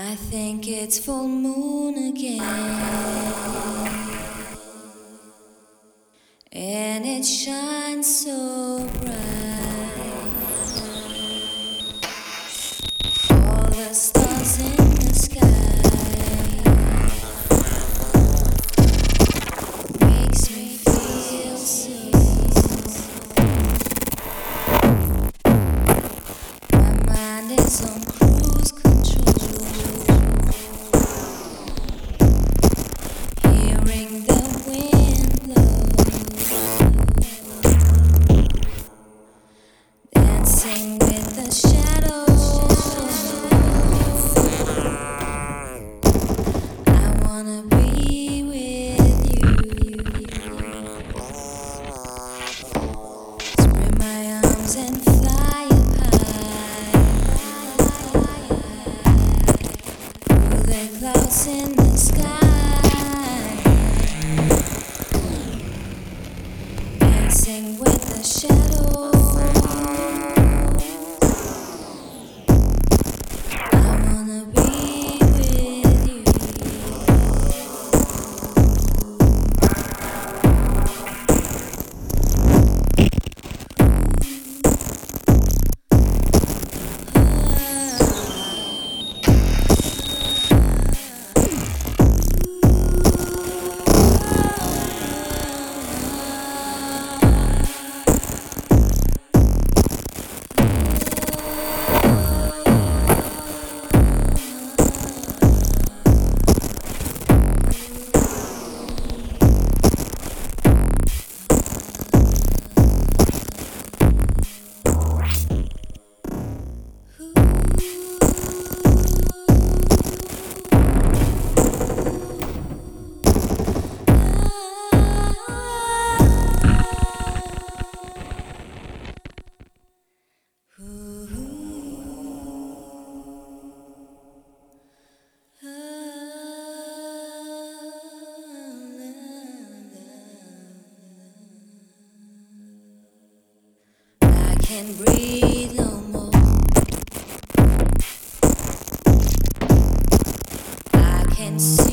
I think it's full moon again, and it shines so can see.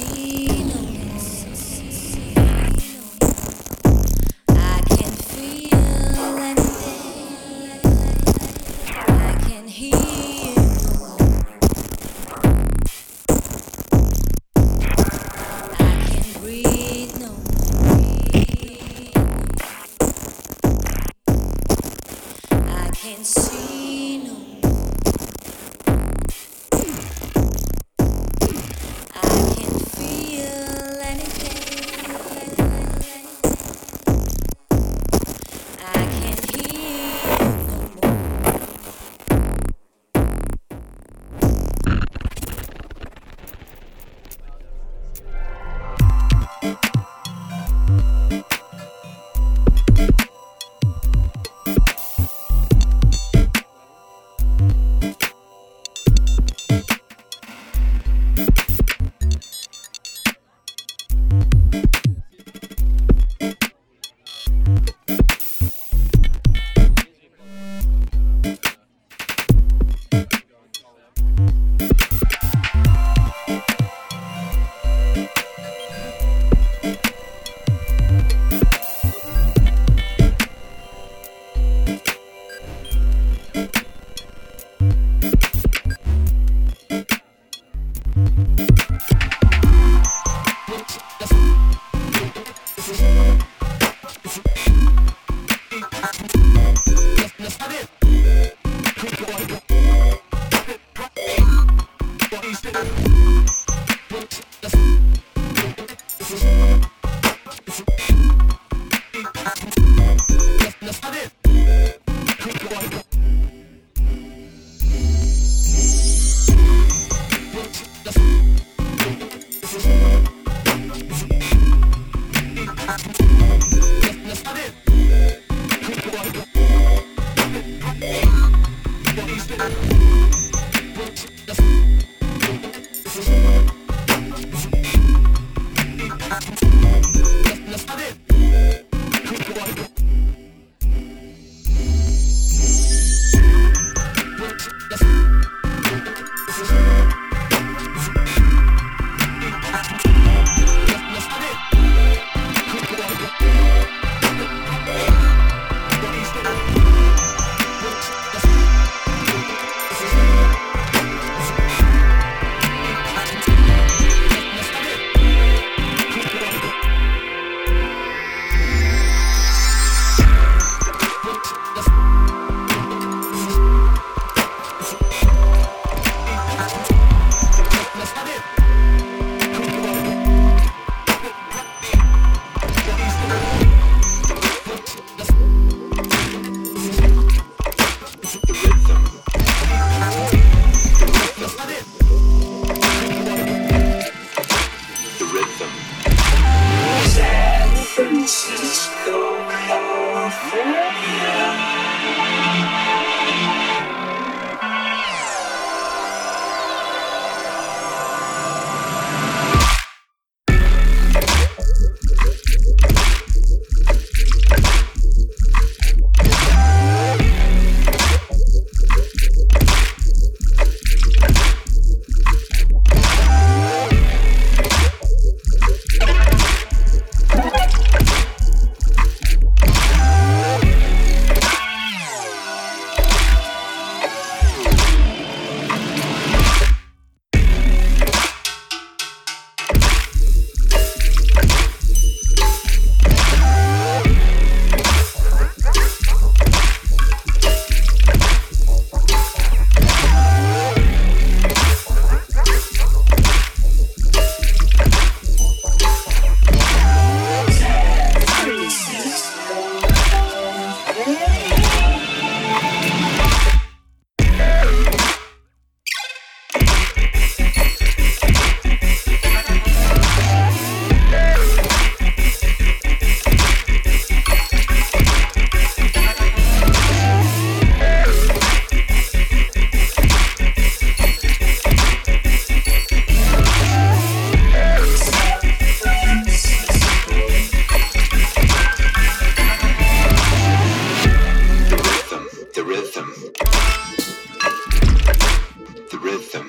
I'm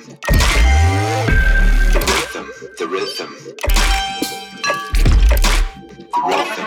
a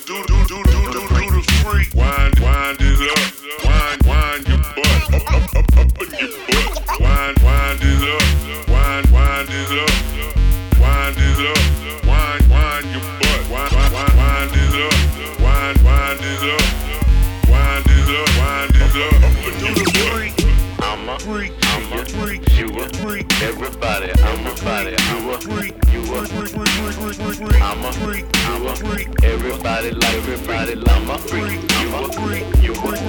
I'm a freak. Everybody like, everybody like, I'm a freak. I'm a freak. You a freak.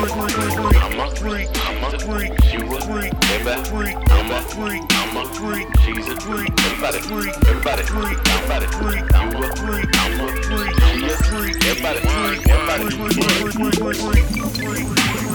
I'm a freak. I'm a freak. You a freak. Everybody. I'm a freak. I'm a freak. She's a freak. Everybody freak. Everybody freak. You a freak. I'm a freak. She a freak. Everybody freak. Everybody freak.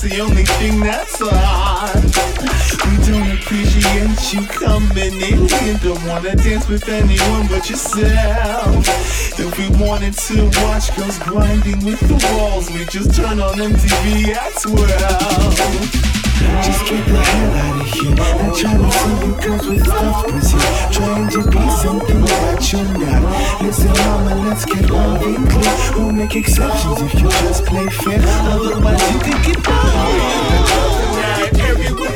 Breath's the only thing that's on. We don't appreciate you coming in here. Don't wanna dance with anyone but yourself. If we wanted to watch girls grinding with the walls, we just turn on MTV at 12. Just get the hell out of here. Not trying to see you girls with stuff here. Trying to be something that you're not. Listen, mama, let's get one thing clear. We'll make exceptions if you just play fair. Otherwise, you can get tonight.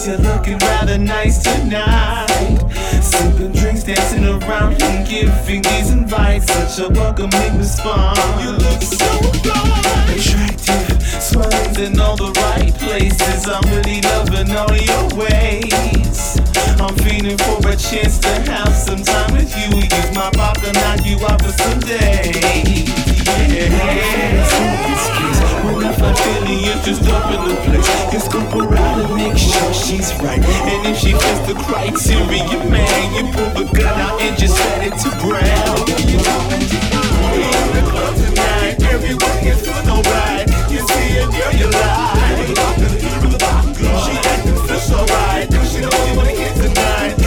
Cause you're looking rather nice tonight. Drinks, dancing around these Such a You look so good. Attractive, smiles in all the right places. I'm really loving all your ways I'm feeling for a chance to have some time with you Use my pop to knock you out for some days Yeah when I feeling you just up in the place scope her out and make sure she's right And if she fits the criteria, man You pull the gun out and just set it to ground We in the club tonight. Everyone is doing alright. You see a girl you like. Such alright. Think she the only one here tonight. We'll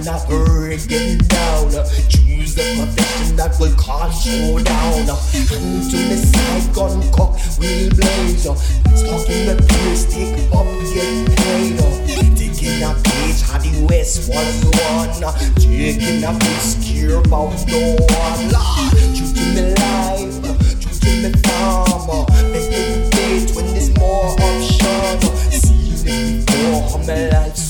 and a hurricane down. Choose the profession that will cause showdown. down. to the side, gun cock will blaze. Stalking the pier, stick up, get paid. Taking a page, how the West was won. Taking a piece, care about no one. True to me life, true to me farmer. Make it date when there's more options. See it before, oh, how my life's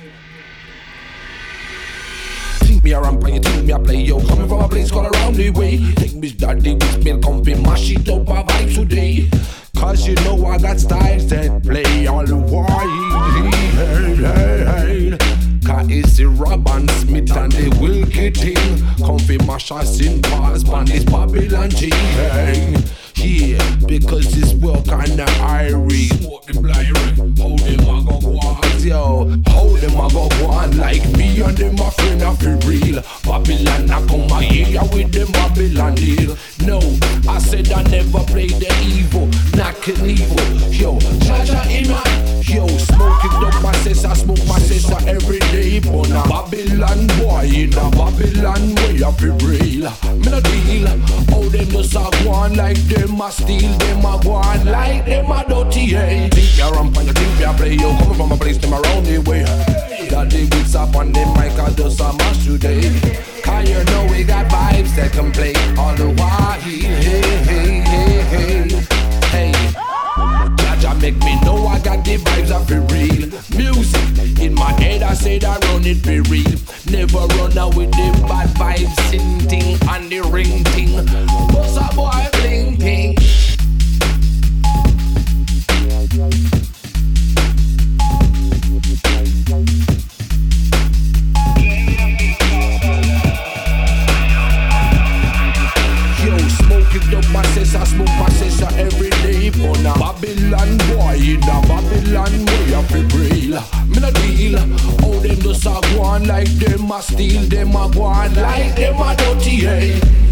a ramp and you think me a play Yo, coming from a place called around the way. Take me daddy with me comfy Mash it up a vibe today. Cause you know I got styles that play all the while. Hey, hey, hey. Cause it's the Robin Smith and the Wilkie Ting Comfy mash us in bars on this Babylon G. Hey. Yeah, because this world kinda irie Smoke blind, hold them a go go on Yo, hold them a go go on Like me and them a friend of the real. Babylon I come a here with them Babylon deal. No, I said I never play the evil Knocking evil. Yo, Jaja my Yo, smoking up my sister Smoke my sister every day But a Babylon boy in a Babylon way I feel real. Me no deal How them just a on like them a steal Them a go on like them a dirty hey Think ya ramp and you think ya play Yo, coming from a place them around the way. Got the beats up on them mic I just a mash today. Cause you know we got vibes that can play? All the while Hey, hey, hey, hey, hey make me know I got the vibes of the real music in my head. I said I run it for real. Never run out with the bad vibes, sing thing and the ring thing. Boss a boy bling ping. It real. Me no deal. How them just a go on like them a steal, them a go on like them a dirty. Hey.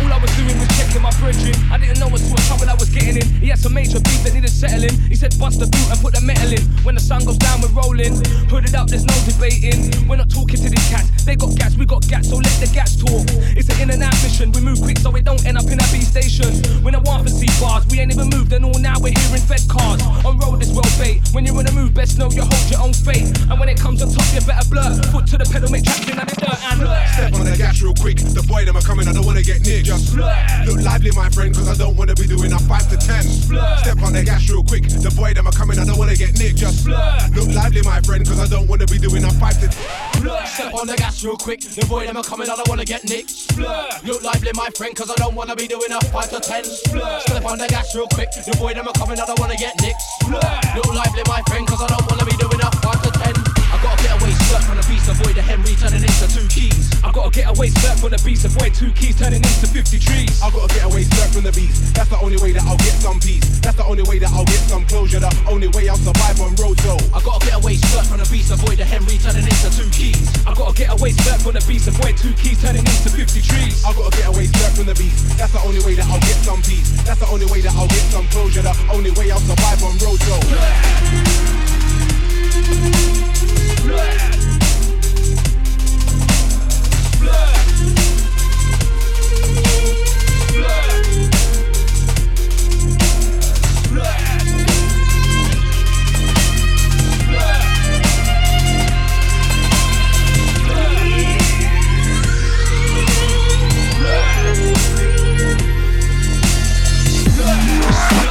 All I was doing was my brethren. I didn't know what sort of trouble I was getting in. He had some major beef that needed settling. He said, bust the boot and put the metal in. When the sun goes down, we're rolling. Hooded up, there's no debating. We're not talking to these cats. They got gats, we got gats, so let the gats talk. It's an in and out mission. We move quick so we don't end up in a B station. When I want for C bars, we ain't even moved, and all now we're hearing fed cars. On road is well bait. When you're in a move, best know you hold your own fate. And when it comes on top, you better blur. Foot to the pedal, make traction and the dirt and Step on the gas real quick. The boy them are coming, I don't wanna get near. Just look lively, my friend, cause I don't wanna be doing a 5 to 10. Step on the gas real quick. The boy them are coming, I don't wanna get nicked. Just look lively, my friend, cause I don't wanna be doing a 5 to 10. Step on the gas real quick. The boy them are coming, I don't wanna get nicked. Look lively, my friend, cause I don't wanna be doing a 5 to 10. Step on the gas real quick. The boy them are coming, I don't wanna get nicked. Look lively, my friend, cause I don't wanna be doing a 5 to 10. I gotta get away, skirt from the beast, avoid the Henry turning into two keys. I gotta get away, skirt from the beast, avoid two keys turning into 50 trees. I gotta get away, skirt from the beast. That's the only way that I'll get some peace. That's the only way that I'll get some closure. The only way I'll survive on road so. I gotta get away, skirt from the beast, avoid the Henry turning into two keys. I gotta get away, skirt from the beast, avoid two keys turning into 50 trees. I gotta get away, skirt from the beast. That's the only way that I'll get some peace. That's the only way that I'll get some closure. The only way I'll survive on road so. Thank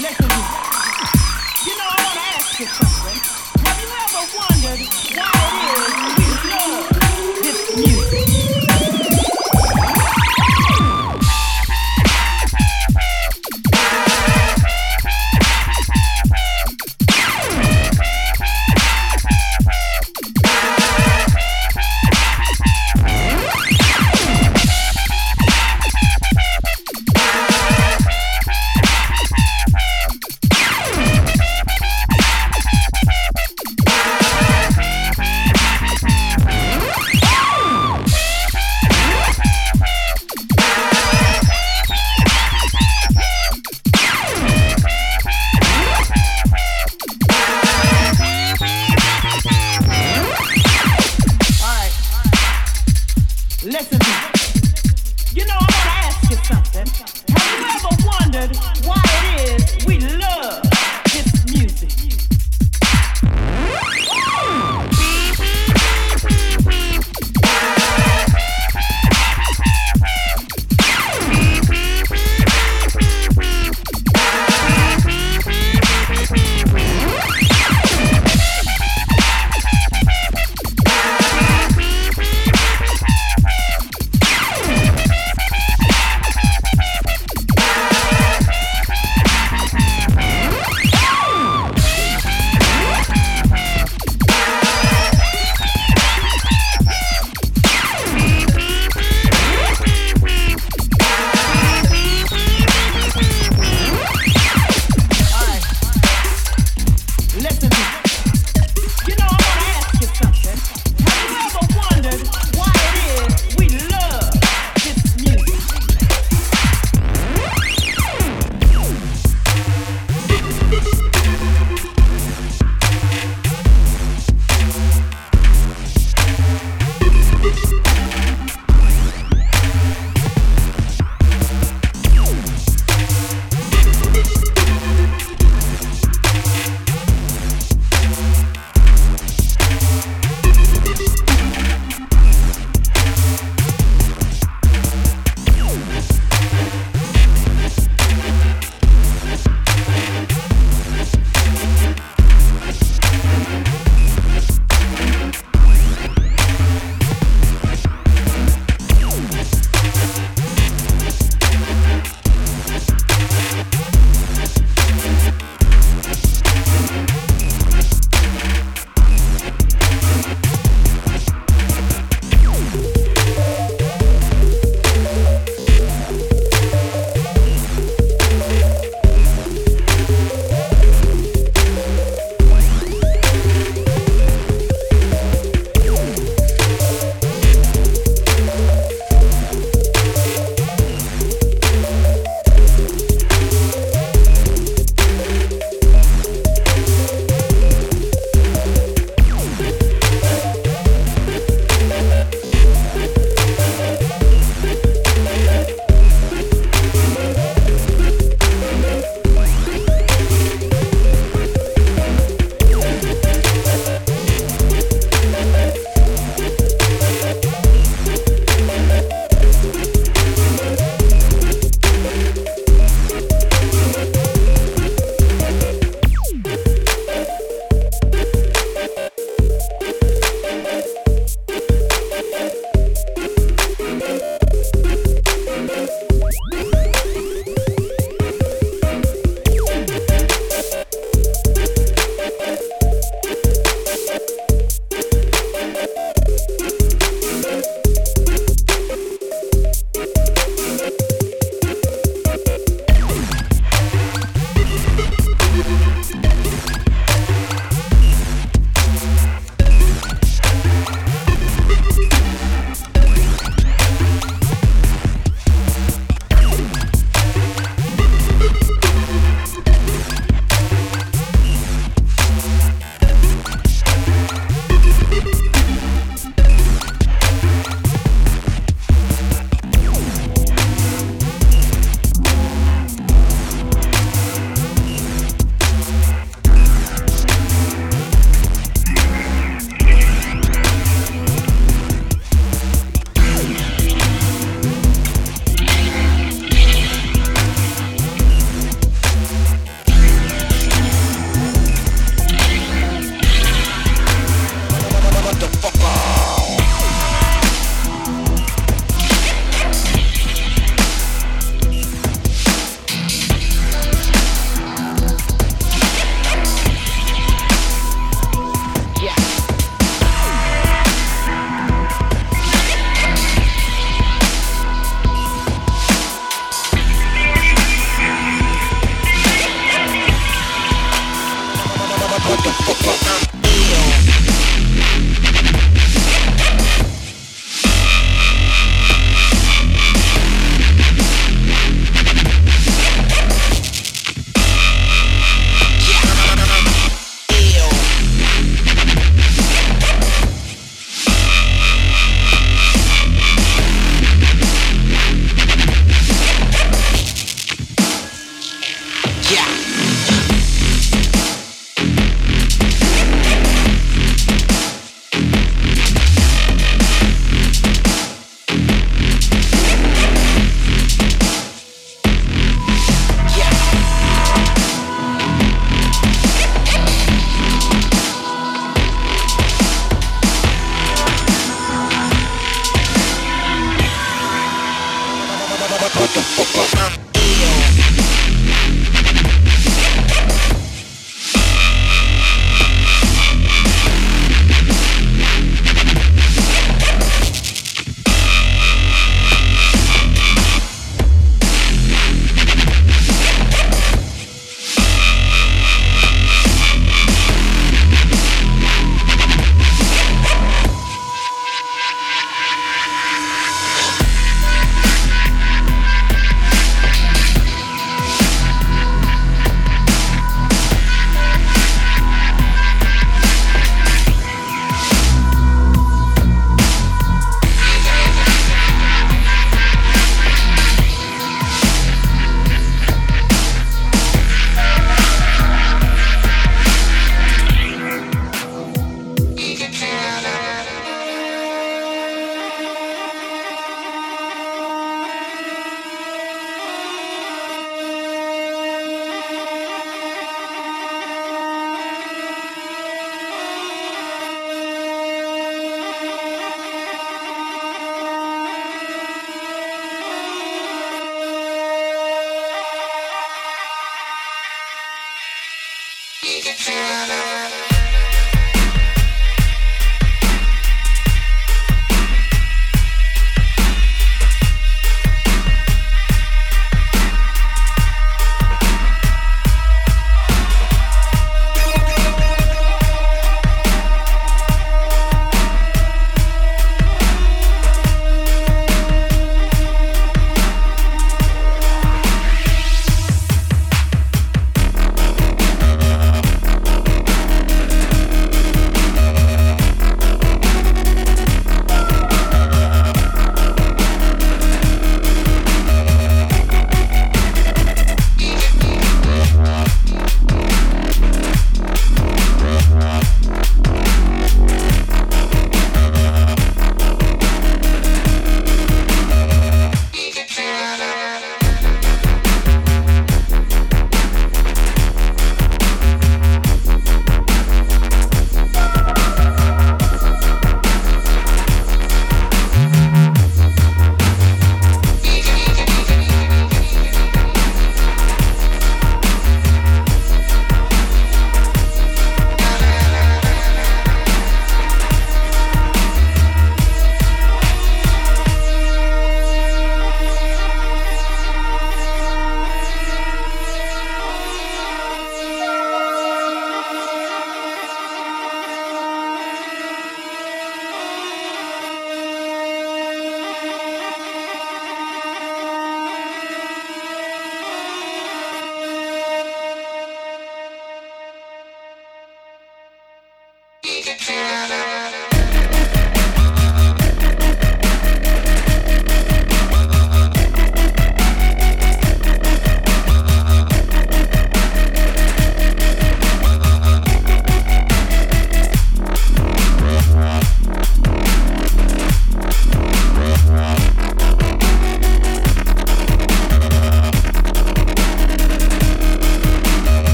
Listen.